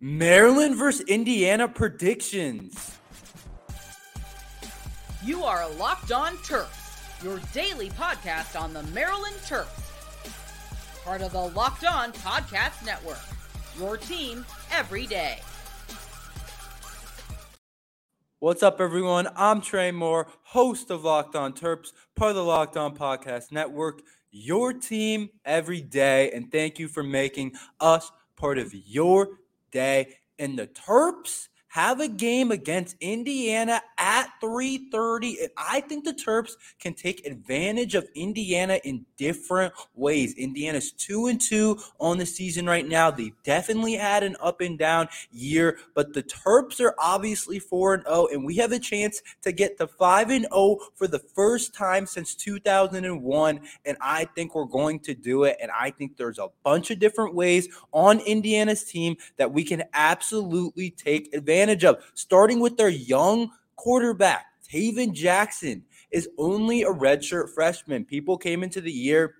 Maryland versus Indiana predictions. You are Locked On Terps, your daily podcast on the Maryland Terps. Part of the Locked On Podcast Network. Your team every day. What's up, everyone? I'm Tre Moore, host of Locked On Terps, part of the Locked On Podcast Network. Your team every day. And thank you for making us part of your day. And the Terps have a game against Indiana at 3:30 and I think the Terps can take advantage of Indiana in different ways. Indiana's 2 and 2 on the season right now. They definitely had an up and down year, but the Terps are obviously 4 and 0 and we have a chance to get to 5 and 0 for the first time since 2001 and I think we're going to do it and I think there's a bunch of different ways on Indiana's team that we can absolutely take advantage advantage of, starting with their young quarterback. Tayven Jackson is only a redshirt freshman. People came into the year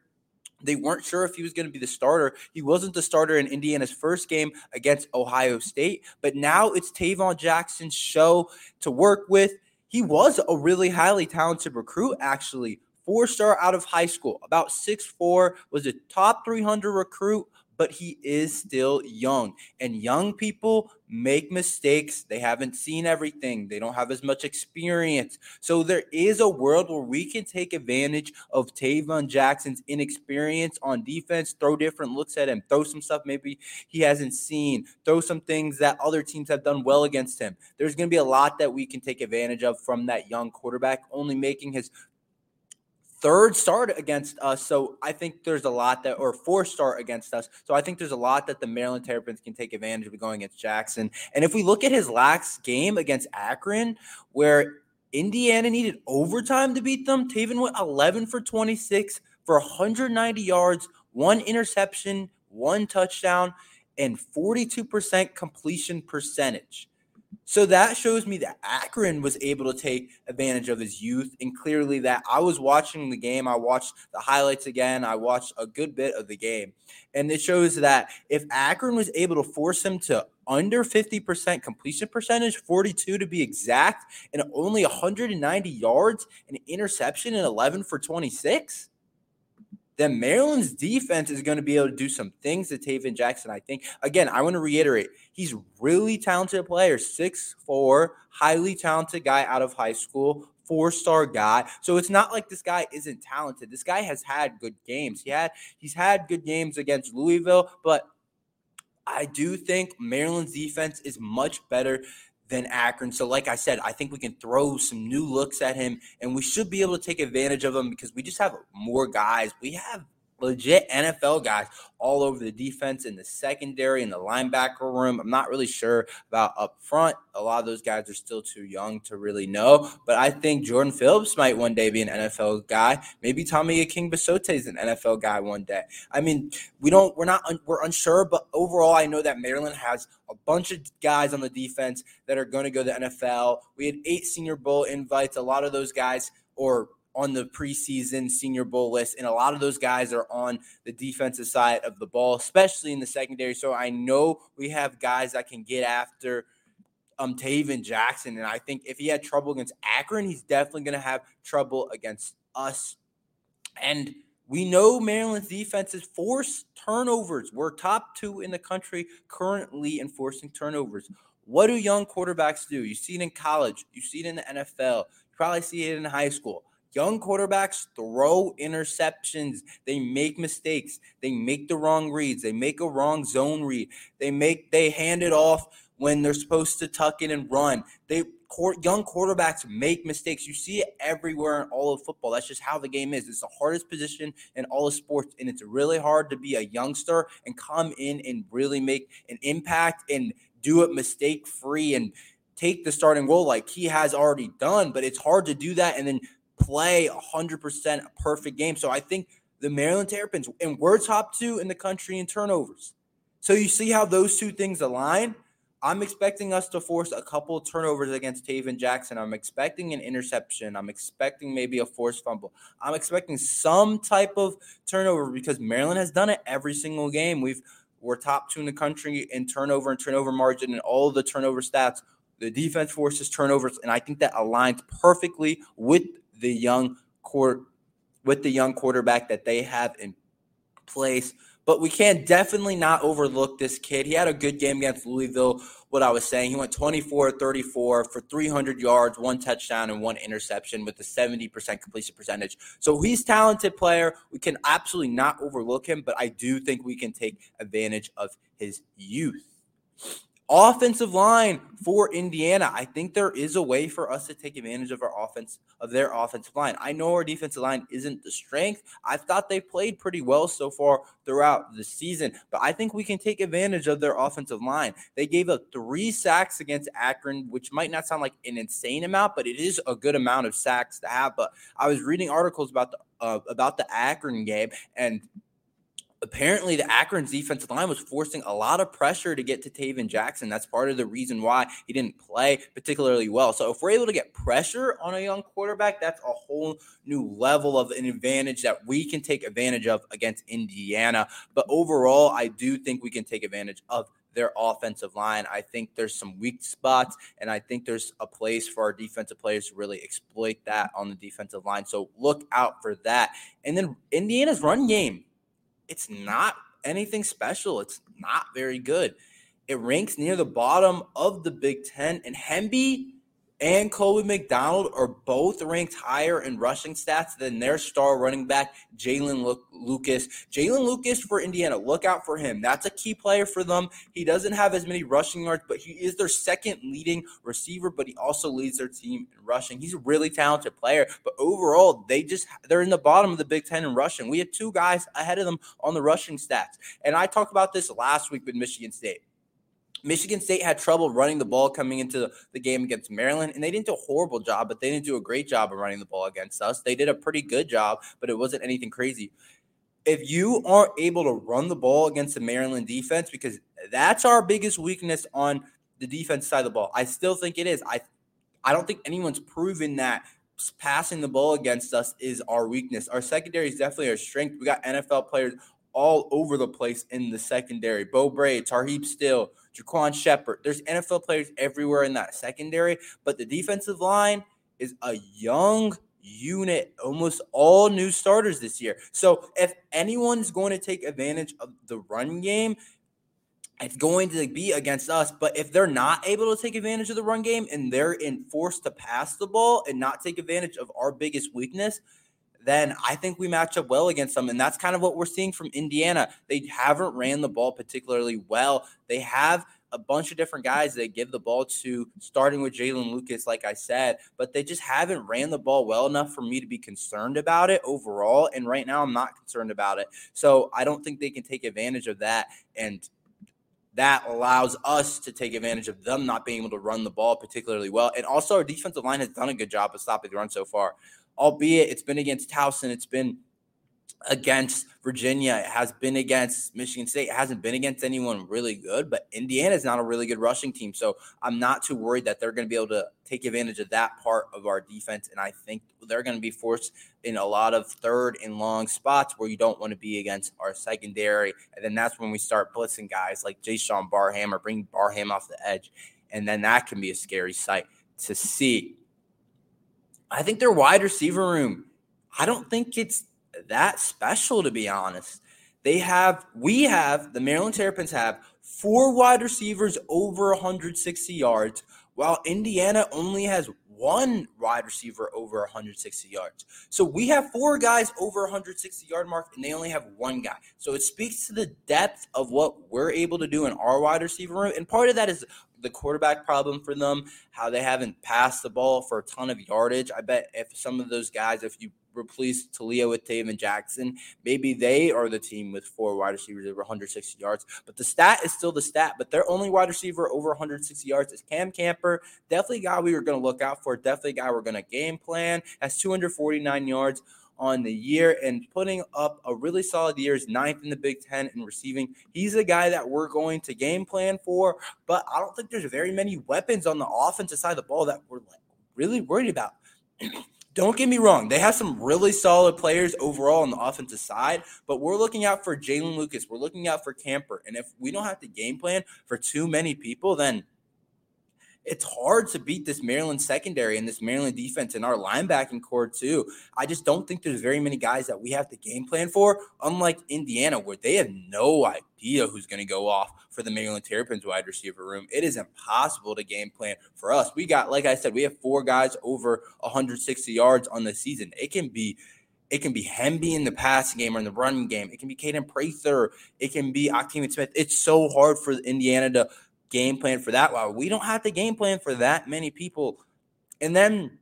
they weren't sure if he was going to be the starter. He wasn't the starter in Indiana's first game against Ohio State, but now it's Tayven Jackson's show to work with. He was a really highly talented recruit, actually. Four star out of high school, about six four, was a top 300 recruit but he is still young. And young people make mistakes. They haven't seen everything, they don't have as much experience. So there is a world where we can take advantage of Tayven Jackson's inexperience on defense, throw different looks at him, throw some stuff maybe he hasn't seen, throw some things that other teams have done well against him. There's going to be a lot that we can take advantage of from that young quarterback, only making his third start against us. So I think there's a lot that, or fourth start against us. So I think there's a lot that the Maryland Terrapins can take advantage of going against Jackson. And if we look at his last game against Akron, where Indiana needed overtime to beat them, Tayven went 11 for 26 for 190 yards, one interception, one touchdown, and 42% completion percentage. So that shows me that Akron was able to take advantage of his youth. And clearly, that I was watching the game. I watched the highlights again. I watched a good bit of the game. And it shows that if Akron was able to force him to under 50% completion percentage, 42 to be exact, and only 190 yards, an interception, and 11 for 26 then Maryland's defense is going to be able to do some things to Tayven Jackson. I think again, I want to reiterate, he's really talented player, six four, highly talented guy out of high school, four star guy. So it's not like this guy isn't talented. This guy has had good games. He had he's had good games against Louisville, but I do think Maryland's defense is much better than Akron. So, like I said, I think we can throw some new looks at him, and we should be able to take advantage of him because we just have more guys. We have legit NFL guys all over the defense in the secondary in the linebacker room. I'm not really sure about up front. A lot of those guys are still too young to really know, but I think Jordan Phillips might one day be an NFL guy. Maybe Tommy Akingbesote is an NFL guy one day. I mean, we don't we're not we're unsure, but overall I know that Maryland has a bunch of guys on the defense that are going to go to the NFL. We had eight Senior Bowl invites. A lot of those guys or on the preseason Senior Bowl list, and a lot of those guys are on the defensive side of the ball, especially in the secondary. So I know we have guys that can get after um Tayven Jackson, and I think if he had trouble against Akron, he's definitely going to have trouble against us. And we know Maryland's defense is force turnovers. We're top two in the country currently enforcing turnovers. What do young quarterbacks do? You see it in college, you see it in the NFL, you probably see it in high school. Young quarterbacks throw interceptions. They make mistakes. They make the wrong reads. They make a wrong zone read. They make they hand it off when they're supposed to tuck in and run. They young quarterbacks make mistakes. You see it everywhere in all of football. That's just how the game is. It's the hardest position in all of sports, and it's really hard to be a youngster and come in and really make an impact and do it mistake free and take the starting role like he has already done. But it's hard to do that and then play 100% a perfect game. So I think the Maryland Terrapins, and we're top two in the country in turnovers. So you see how those two things align. I'm expecting us to force a couple turnovers against Tayven Jackson. I'm expecting an interception. I'm expecting maybe a forced fumble. I'm expecting some type of turnover because Maryland has done it every single game. We've We're top two in the country in turnover and turnover margin and all the turnover stats. The defense forces turnovers, and I think that aligns perfectly with the young court with the young quarterback that they have in place. But we can't definitely not overlook this kid. He had a good game against Louisville. What I was saying, he went 24 34 for 300 yards, one touchdown, and one interception with a 70% completion percentage. So he's talented player. We can absolutely not overlook him, but I do think we can take advantage of his youth. Offensive line for Indiana. I think there is a way for us to take advantage of our offense, of their offensive line. I know our defensive line isn't the strength. I thought they played pretty well so far throughout the season, but I think we can take advantage of their offensive line. They gave up three sacks against Akron, which might not sound like an insane amount, but it is a good amount of sacks to have. But I was reading articles about the uh, about the Akron game, and apparently the Akron's defensive line was forcing a lot of pressure to get to Tayven Jackson. That's part of the reason why he didn't play particularly well. So if we're able to get pressure on a young quarterback, that's a whole new level of an advantage that we can take advantage of against Indiana. But overall, I do think we can take advantage of their offensive line. I think there's some weak spots, and I think there's a place for our defensive players to really exploit that on the defensive line. So look out for that. And then Indiana's run game it's not anything special. It's not very good. It ranks near the bottom of the Big Ten, and Hemby and Colby McDonald are both ranked higher in rushing stats than their star running back, Jaylin Lucas. Jaylin Lucas for Indiana, look out for him. That's a key player for them. He doesn't have as many rushing yards, but he is their second leading receiver, but he also leads their team in rushing. He's a really talented player, but overall, they just they're in the bottom of the Big Ten in rushing. We had two guys ahead of them on the rushing stats. And I talked about this last week with Michigan State. Michigan State had trouble running the ball coming into the game against Maryland, and they didn't do a horrible job, but they didn't do a great job of running the ball against us. They did a pretty good job, but it wasn't anything crazy. If you aren't able to run the ball against the Maryland defense, because that's our biggest weakness on the defense side of the ball, I still think it is. I, I don't think anyone's proven that passing the ball against us is our weakness. Our secondary is definitely our strength. We got NFL players all over the place in the secondary. Beau Brade, Tarheeb Still, Ja'Quan Sheppard. There's NFL players everywhere in that secondary, but the defensive line is a young unit, almost all new starters this year. So if anyone's going to take advantage of the run game, it's going to be against us. But if they're not able to take advantage of the run game and they're in forced to pass the ball and not take advantage of our biggest weakness, then I think we match up well against them. And that's kind of what we're seeing from Indiana. They haven't ran the ball particularly well. They have a bunch of different guys they give the ball to, starting with Jaylin Lucas, like I said, but they just haven't ran the ball well enough for me to be concerned about it overall. And right now, I'm not concerned about it. So I don't think they can take advantage of that. And that allows us to take advantage of them not being able to run the ball particularly well. And also, our defensive line has done a good job of stopping the run so far albeit it's been against Towson, it's been against Virginia, it has been against Michigan State, it hasn't been against anyone really good, but Indiana is not a really good rushing team. So I'm not too worried that they're going to be able to take advantage of that part of our defense. And I think they're going to be forced in a lot of third and long spots where you don't want to be against our secondary. And then that's when we start blitzing guys like Jaishawn Barham or bring Barham off the edge. And then that can be a scary sight to see. I think their wide receiver room, I don't think it's that special to be honest. They have, we have, the Maryland Terrapins have four wide receivers over 160 yards, while Indiana only has one wide receiver over 160 yards. So we have four guys over 160 yard mark, and they only have one guy. So it speaks to the depth of what we're able to do in our wide receiver room. And part of that is the quarterback problem for them, how they haven't passed the ball for a ton of yardage. I bet if some of those guys, if you replace Taulia with Tayven Jackson, maybe they are the team with four wide receivers over 160 yards. But the stat is still the stat. But their only wide receiver over 160 yards is Cam Camper. Definitely guy we were going to look out for. Definitely guy we're going to game plan. Has 249 yards on the year and putting up a really solid year. Is ninth in the Big Ten in receiving. He's a guy that we're going to game plan for, but I don't think there's very many weapons on the offensive side of the ball that we're like really worried about. Don't get me wrong, they have some really solid players overall on the offensive side, but we're looking out for Jaylin Lucas. We're looking out for Camper. And if we don't have to game plan for too many people, then it's hard to beat this Maryland secondary and this Maryland defense and our linebacking core too. I just don't think there's very many guys that we have to game plan for, unlike Indiana, where they have no idea who's going to go off for the Maryland Terrapins wide receiver room. It is impossible to game plan for us. We got, like I said, we have four guys over 160 yards on the season. It can be it can be Hemby in the passing game or in the running game. It can be Kaden Prather. It can be Octavian Smith. It's so hard for Indiana to game plan for that. While we don't have to game plan for that many people. And then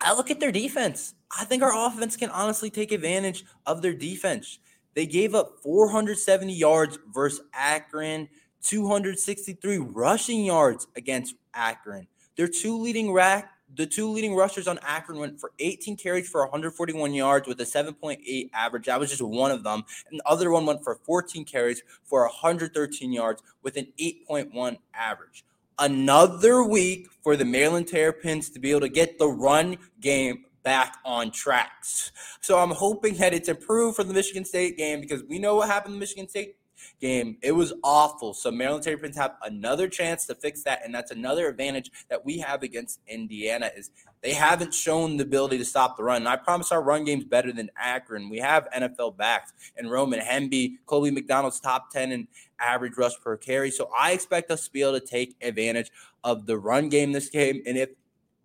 I look at their defense. I think our offense can honestly take advantage of their defense. They gave up 470 yards versus Akron, 263 rushing yards against Akron. Their two leading rack the two leading rushers on Akron went for 18 carries for 141 yards with a 7.8 average. That was just one of them. And the other one went for 14 carries for 113 yards with an 8.1 average. Another week for the Maryland Terrapins to be able to get the run game back on tracks. So I'm hoping that it's improved for the Michigan State game because we know what happened in the Michigan State game. It was awful. So Maryland Terrapins have another chance to fix that, and that's another advantage that we have against Indiana is they haven't shown the ability to stop the run. And I promise our run game's better than Akron. We have NFL backs and Roman Hemby, Colby McDonald's top 10 in average rush per carry. So I expect us to be able to take advantage of the run game this game. And if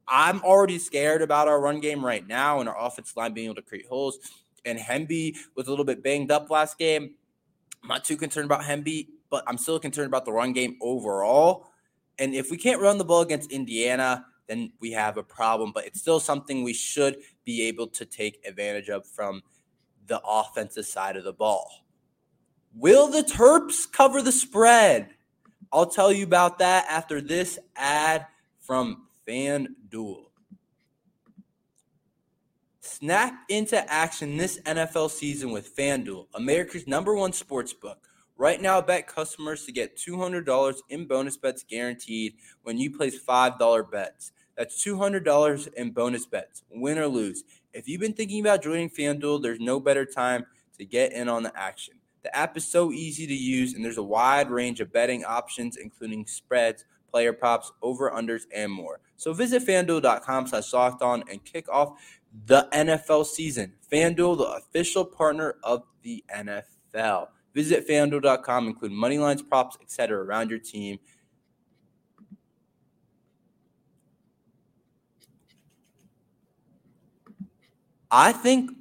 I'm already scared about our run game right now and our offensive line being able to create holes. And Hemby was a little bit banged up last game. I'm not too concerned about Hemby, but I'm still concerned about the run game overall. And if we can't run the ball against Indiana, then we have a problem. But it's still something we should be able to take advantage of from the offensive side of the ball. Will the Terps cover the spread? I'll tell you about that after this ad from FanDuel. Snap into action this NFL season with FanDuel, America's number one sports book. Right now, bet customers to get $200 in bonus bets guaranteed when you place $5 bets. That's $200 in bonus bets, win or lose. If you've been thinking about joining FanDuel, there's no better time to get in on the action. The app is so easy to use, and there's a wide range of betting options, including spreads, player props, over unders, and more. So visit fanduel.com slash locked on and kick off the NFL season. FanDuel, the official partner of the NFL. Visit fanduel.com, include money lines, props, etc. around your team. I think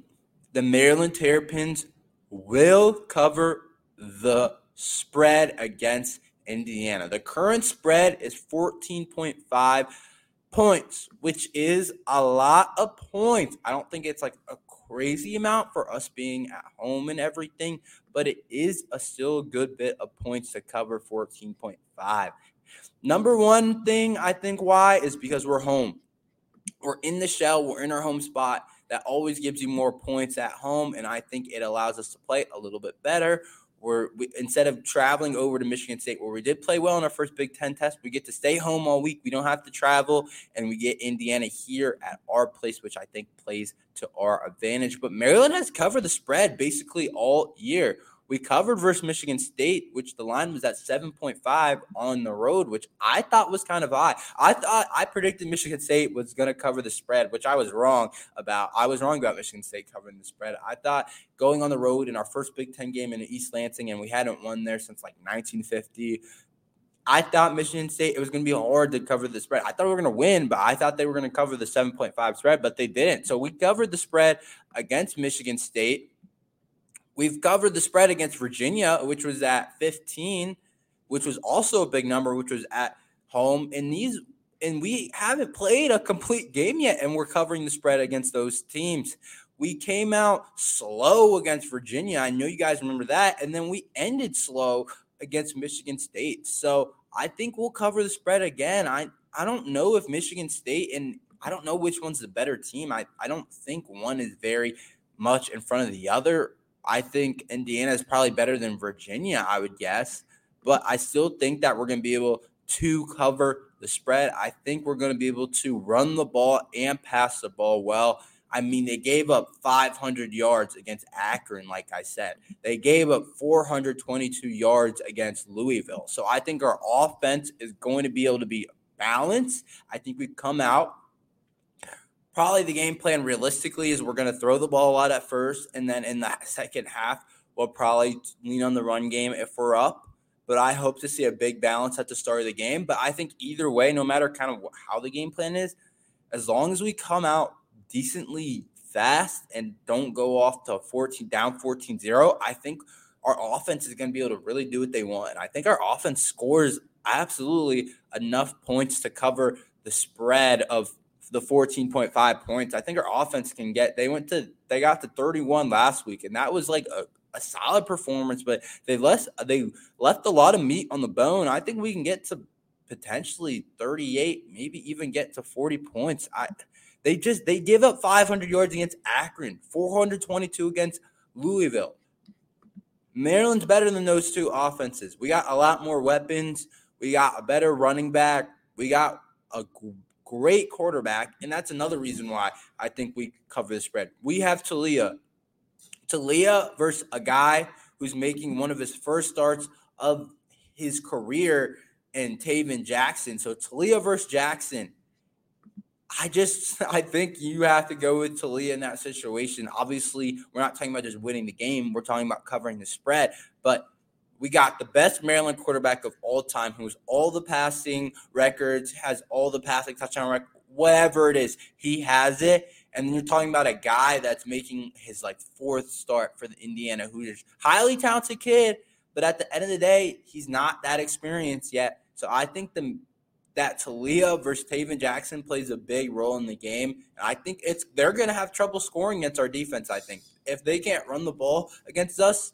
the Maryland Terrapins will cover the spread against Indiana. The current spread is 14.5 points, which is a lot of points. I don't think it's like a crazy amount for us being at home and everything, but it is a still good bit of points to cover 14.5. Number one thing I think why is because we're home. We're in the shell, we're in our home spot. That always gives you more points at home, and I think it allows us to play a little bit better where we, instead of traveling over to Michigan State, where we did play well in our first Big Ten test, we get to stay home all week. We don't have to travel, and we get Indiana here at our place, which I think plays to our advantage. But Maryland has covered the spread basically all year. We covered versus Michigan State, which the line was at 7.5 on the road, which I thought was kind of high. I thought I predicted Michigan State was going to cover the spread, which I was wrong about. I was wrong about Michigan State covering the spread. I thought going on the road in our first Big Ten game in East Lansing, and we hadn't won there since like 1950. I thought Michigan State it was going to be hard to cover the spread. I thought we were going to win, but I thought they were going to cover the 7.5 spread, but they didn't. So we covered the spread against Michigan State. We've covered the spread against Virginia, which was at 15, which was also a big number, which was at home. And these and we haven't played a complete game yet, and we're covering the spread against those teams. We came out slow against Virginia. I know you guys remember that. And then we ended slow against Michigan State. So I think we'll cover the spread again. I, I don't know if Michigan State and I don't know which one's the better team. I, I don't think one is very much in front of the other. I think Indiana is probably better than Virginia, I would guess. But I still think that we're going to be able to cover the spread. I think we're going to be able to run the ball and pass the ball well. I mean, they gave up 500 yards against Akron, like I said. They gave up 422 yards against Louisville. So I think our offense is going to be able to be balanced. I think we come out. Probably the game plan realistically is we're going to throw the ball a lot at first, and then in the second half, we'll probably lean on the run game if we're up. But I hope to see a big balance at the start of the game. But I think either way, no matter kind of how the game plan is, as long as we come out decently fast and don't go off to 14 down 14-0, I think our offense is going to be able to really do what they want. And I think our offense scores absolutely enough points to cover the spread of the 14.5 points. I think our offense can get they went to they got to 31 last week and that was like a, a solid performance, but they left they left a lot of meat on the bone. I think we can get to potentially 38, maybe even get to 40 points. I they just they give up 500 yards against Akron, 422 against Louisville. Maryland's better than those two offenses. We got a lot more weapons. We got a better running back. We got a great quarterback, and that's another reason why I think we cover the spread. We have Taulia, Taulia versus a guy who's making one of his first starts of his career and Tayven Jackson. So Taulia versus Jackson. I just I think you have to go with Taulia in that situation. Obviously, we're not talking about just winning the game. We're talking about covering the spread. But we got the best Maryland quarterback of all time, who has all the passing records, has all the passing touchdown record, whatever it is, he has it. And you're talking about a guy that's making his like fourth start for the Indiana Hoosiers. Highly talented kid, but at the end of the day, he's not that experienced yet. So I think the that Taulia versus Tayven Jackson plays a big role in the game. And I think it's they're to have trouble scoring against our defense. I think if they can't run the ball against us,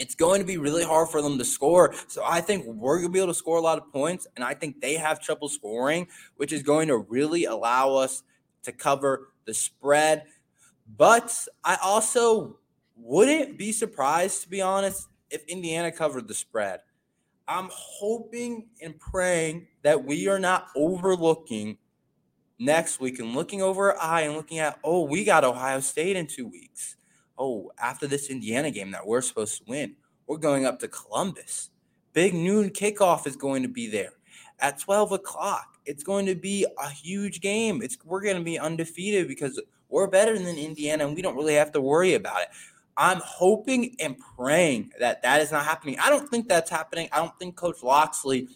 it's going to be really hard for them to score. So I think we're going to be able to score a lot of points, and I think they have trouble scoring, which is going to really allow us to cover the spread. But I also wouldn't be surprised, to be honest, if Indiana covered the spread. I'm hoping and praying that we are not overlooking next week and looking over our eye and looking at, oh, we got Ohio State in two weeks. Oh, after this Indiana game that we're supposed to win, we're going up to Columbus. Big noon kickoff is going to be there at 12 o'clock. It's going to be a huge game. It's we're going to be undefeated because we're better than Indiana and we don't really have to worry about it. I'm hoping and praying that that is not happening. I don't think that's happening. I don't think Coach Locksley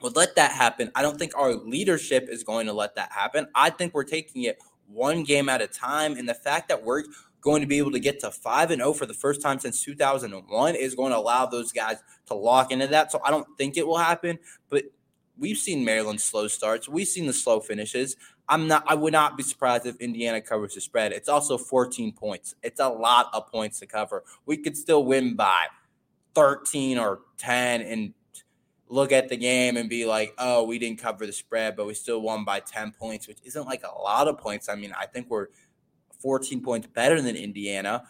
would let that happen. I don't think our leadership is going to let that happen. I think we're taking it one game at a time. And the fact that we're going to be able to get to 5 and 0 for the first time since 2001 is going to allow those guys to lock into that. So I don't think it will happen, but we've seen Maryland slow starts. We've seen the slow finishes. I'm not. I would not be surprised if Indiana covers the spread. It's also 14 points. It's a lot of points to cover. We could still win by 13 or 10 and look at the game and be like, "Oh, we didn't cover the spread, but we still won by 10 points," which isn't like a lot of points. I mean, I think we're 14 points better than Indiana.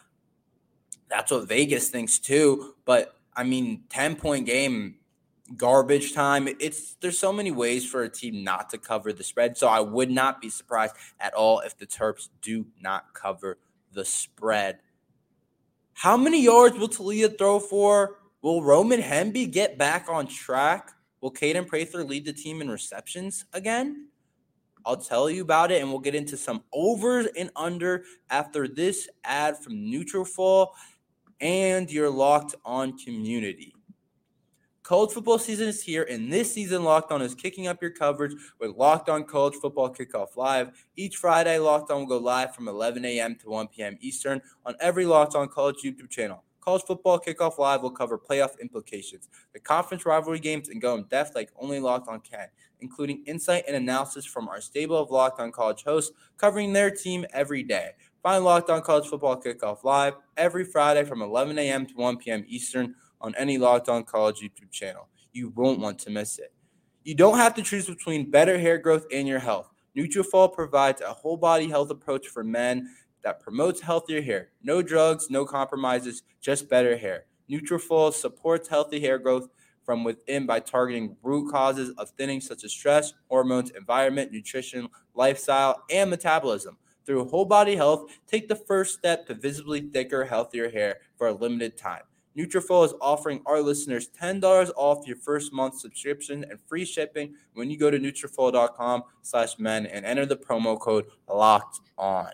That's what Vegas thinks too. But I mean, 10 point game garbage time. It's there's so many ways for a team not to cover the spread. So I would not be surprised at all if the Terps do not cover the spread. How many yards will Taulia throw for? Will Roman Hemby get back on track? Will Kaden Prather lead the team in receptions again? I'll tell you about it, and we'll get into some overs and under after this ad from Nutrafol and your locked on community. College football season is here, and this season, Locked On is kicking up your coverage with Locked On College Football Kickoff Live. Each Friday, Locked On will go live from 11 a.m. to 1 p.m. Eastern on every Locked On College YouTube channel. College Football Kickoff Live will cover playoff implications, the conference rivalry games, and go in depth like only Locked On can, including insight and analysis from our stable of Locked On College hosts covering their team every day. Find Locked On College Football Kickoff Live every Friday from 11 a.m. to 1 p.m. Eastern on any Locked On College YouTube channel. You won't want to miss it. You don't have to choose between better hair growth and your health. Nutrafol provides a whole body health approach for men that promotes healthier hair. No drugs, no compromises, just better hair. Nutrafol supports healthy hair growth from within by targeting root causes of thinning such as stress, hormones, environment, nutrition, lifestyle, and metabolism. Through whole body health, take the first step to visibly thicker, healthier hair for a limited time. Nutrafol is offering our listeners $10 off your first month subscription and free shipping when you go to Nutrafol.com slash men and enter the promo code LOCKED ON.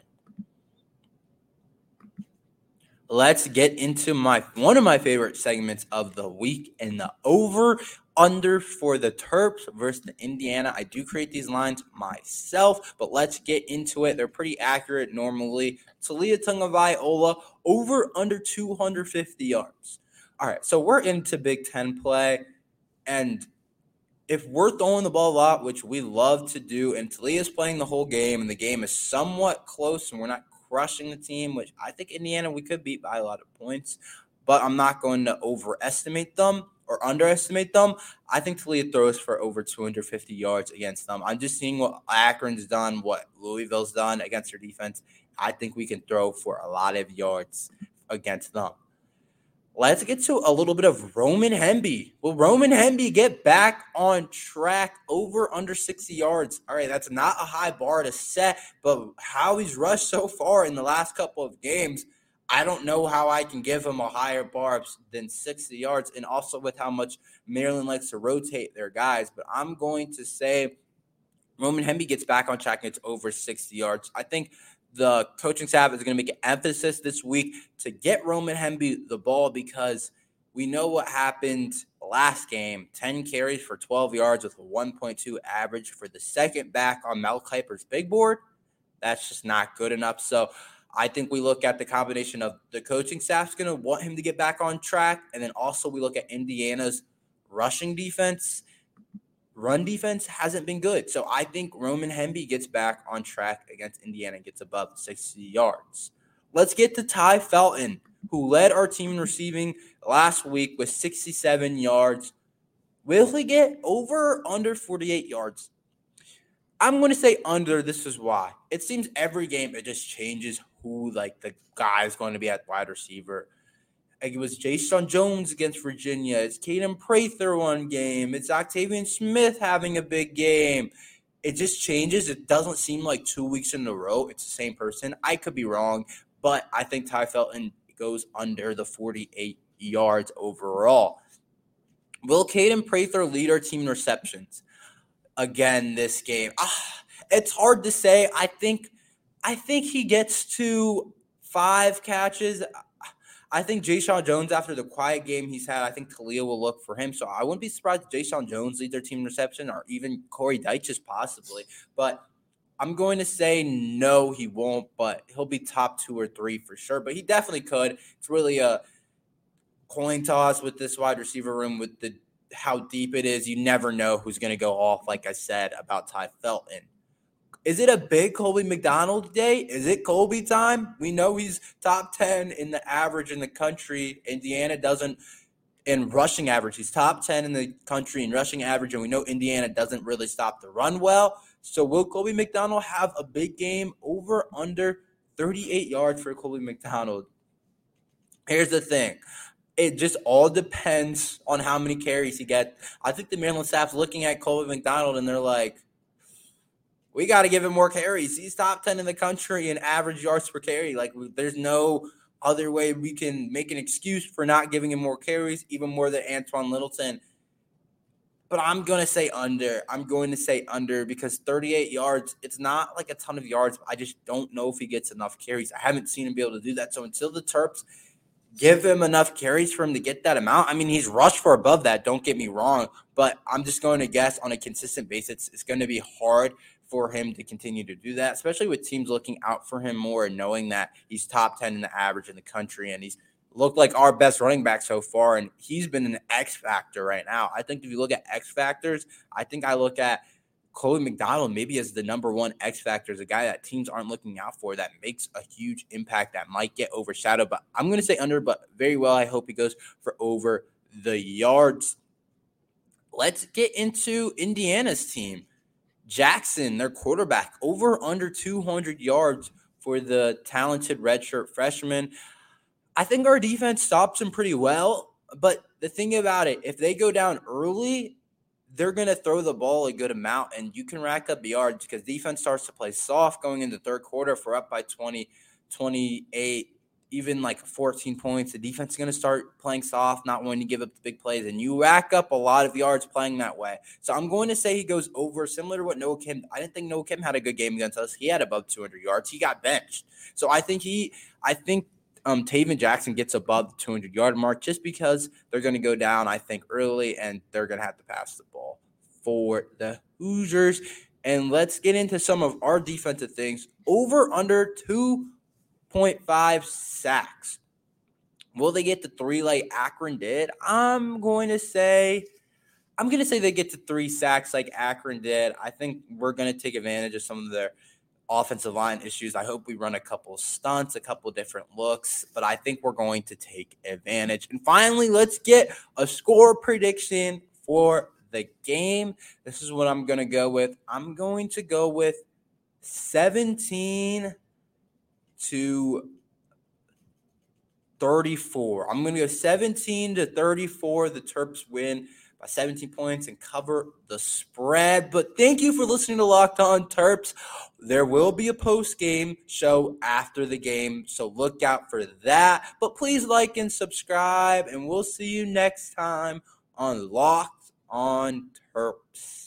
Let's get into my one of my favorite segments of the week and the over under for the Terps versus the Indiana. I do create these lines myself, but let's get into it. They're pretty accurate normally. Taulia Tagovailoa over under 250 yards. All right, so we're into Big Ten play, and if we're throwing the ball a lot, which we love to do, and Taulia's playing the whole game, and the game is somewhat close, and we're not crushing the team, which I think Indiana we could beat by a lot of points, but I'm not going to overestimate them or underestimate them. I think Taulia throws for over 250 yards against them. I'm just seeing what Akron's done, what Louisville's done against their defense. I think we can throw for a lot of yards against them. Let's get to a little bit of Roman Hemby. Will Roman Hemby get back on track over under 60 yards? All right, that's not a high bar to set, but how he's rushed so far in the last couple of games, I don't know how I can give him a higher bar than 60 yards, and also with how much Maryland likes to rotate their guys. But I'm going to say Roman Hemby gets back on track and it's over 60 yards. I think the coaching staff is going to make an emphasis this week to get Roman Hemby the ball because we know what happened last game 10 carries for 12 yards with a 1.2 average for the second back on Mel Kiper's big board. That's just not good enough. So I think we look at the combination of the coaching staff's going to want him to get back on track. And then also we look at Indiana's rushing defense run defense hasn't been good. So I think Roman Hemby gets back on track against Indiana, gets above 60 yards. Let's get to Tai Felton, who led our team in receiving last week with 67 yards. Will he get over under 48 yards? I'm going to say under. This is why. It seems every game it just changes who like the guy is going to be at wide receiver. Like it was Jeshaun Jones against Virginia. It's Kaden Prather one game. It's Octavian Smith having a big game. It just changes. It doesn't seem like two weeks in a row it's the same person. I could be wrong, but I think Tai Felton goes under the 48 yards overall. Will Kaden Prather lead our team in receptions again this game? Ah, it's hard to say. I think I think he gets to five catches. I think Jeshaun Jones, after the quiet game he's had, I think Taulia will look for him. So I wouldn't be surprised if Jeshaun Jones leads their team reception or even Corey Dyches possibly. But I'm going to say no, he won't, but he'll be top two or three for sure. But he definitely could. It's really a coin toss with this wide receiver room with the how deep it is. You never know who's going to go off, like I said about Tai Felton. Is it a big Colby McDonald day? Is it Colby time? We know he's top 10 in the average in the country. Indiana doesn't in rushing average. He's top 10 in the country in rushing average, and we know Indiana doesn't really stop the run well. So will Colby McDonald have a big game over under 38 yards for Colby McDonald? Here's the thing. It just all depends on how many carries he gets. I think the Maryland staff's looking at Colby McDonald and they're like, we got to give him more carries. He's top 10 in the country in average yards per carry. Like, there's no other way we can make an excuse for not giving him more carries, even more than Antwain Littleton. But I'm going to say under. I'm going to say under because 38 yards, it's not like a ton of yards. I just don't know if he gets enough carries. I haven't seen him be able to do that. So until the Terps give him enough carries for him to get that amount, I mean, he's rushed for above that. Don't get me wrong. But I'm just going to guess on a consistent basis, it's going to be hard for him to continue to do that, especially with teams looking out for him more and knowing that he's top 10 in the average in the country and he's looked like our best running back so far. And he's been an X factor right now. I think if you look at X factors, I think I look at Colby McDonald maybe as the number one X factor, as a guy that teams aren't looking out for that makes a huge impact that might get overshadowed. But I'm going to say under, but very well. I hope he goes for over the yards. Let's get into Indiana's team. Jackson, their quarterback, over under 200 yards for the talented redshirt freshman. I think our defense stops him pretty well. But the thing about it, if they go down early, they're going to throw the ball a good amount and you can rack up yards because defense starts to play soft going into third quarter. We're up by 20, 28, even like 14 points, the defense is going to start playing soft, not wanting to give up the big plays, and you rack up a lot of yards playing that way. So I'm going to say he goes over, similar to what Noah Kim. I didn't think Noah Kim had a good game against us. He had above 200 yards. He got benched. So I think he, I think um, Tayven Jackson gets above the 200 yard mark just because they're going to go down, I think, early and they're going to have to pass the ball for the Hoosiers. And let's get into some of our defensive things. Over under 2.5 sacks. Will they get to three like Akron did? I'm going to say. I'm going to say they get to three sacks like Akron did. I think we're going to take advantage of some of their offensive line issues. I hope we run a couple stunts, a couple different looks, but I think we're going to take advantage. And finally, let's get a score prediction for the game. This is what I'm going to go with. I'm going to go with 17 to 34. I'm going to go 17 to 34. The Terps win by 17 points and cover the spread. But thank you for listening to Locked On Terps. There will be a post game show after the game, so look out for that. But please like and subscribe, and we'll see you next time on Locked On Terps.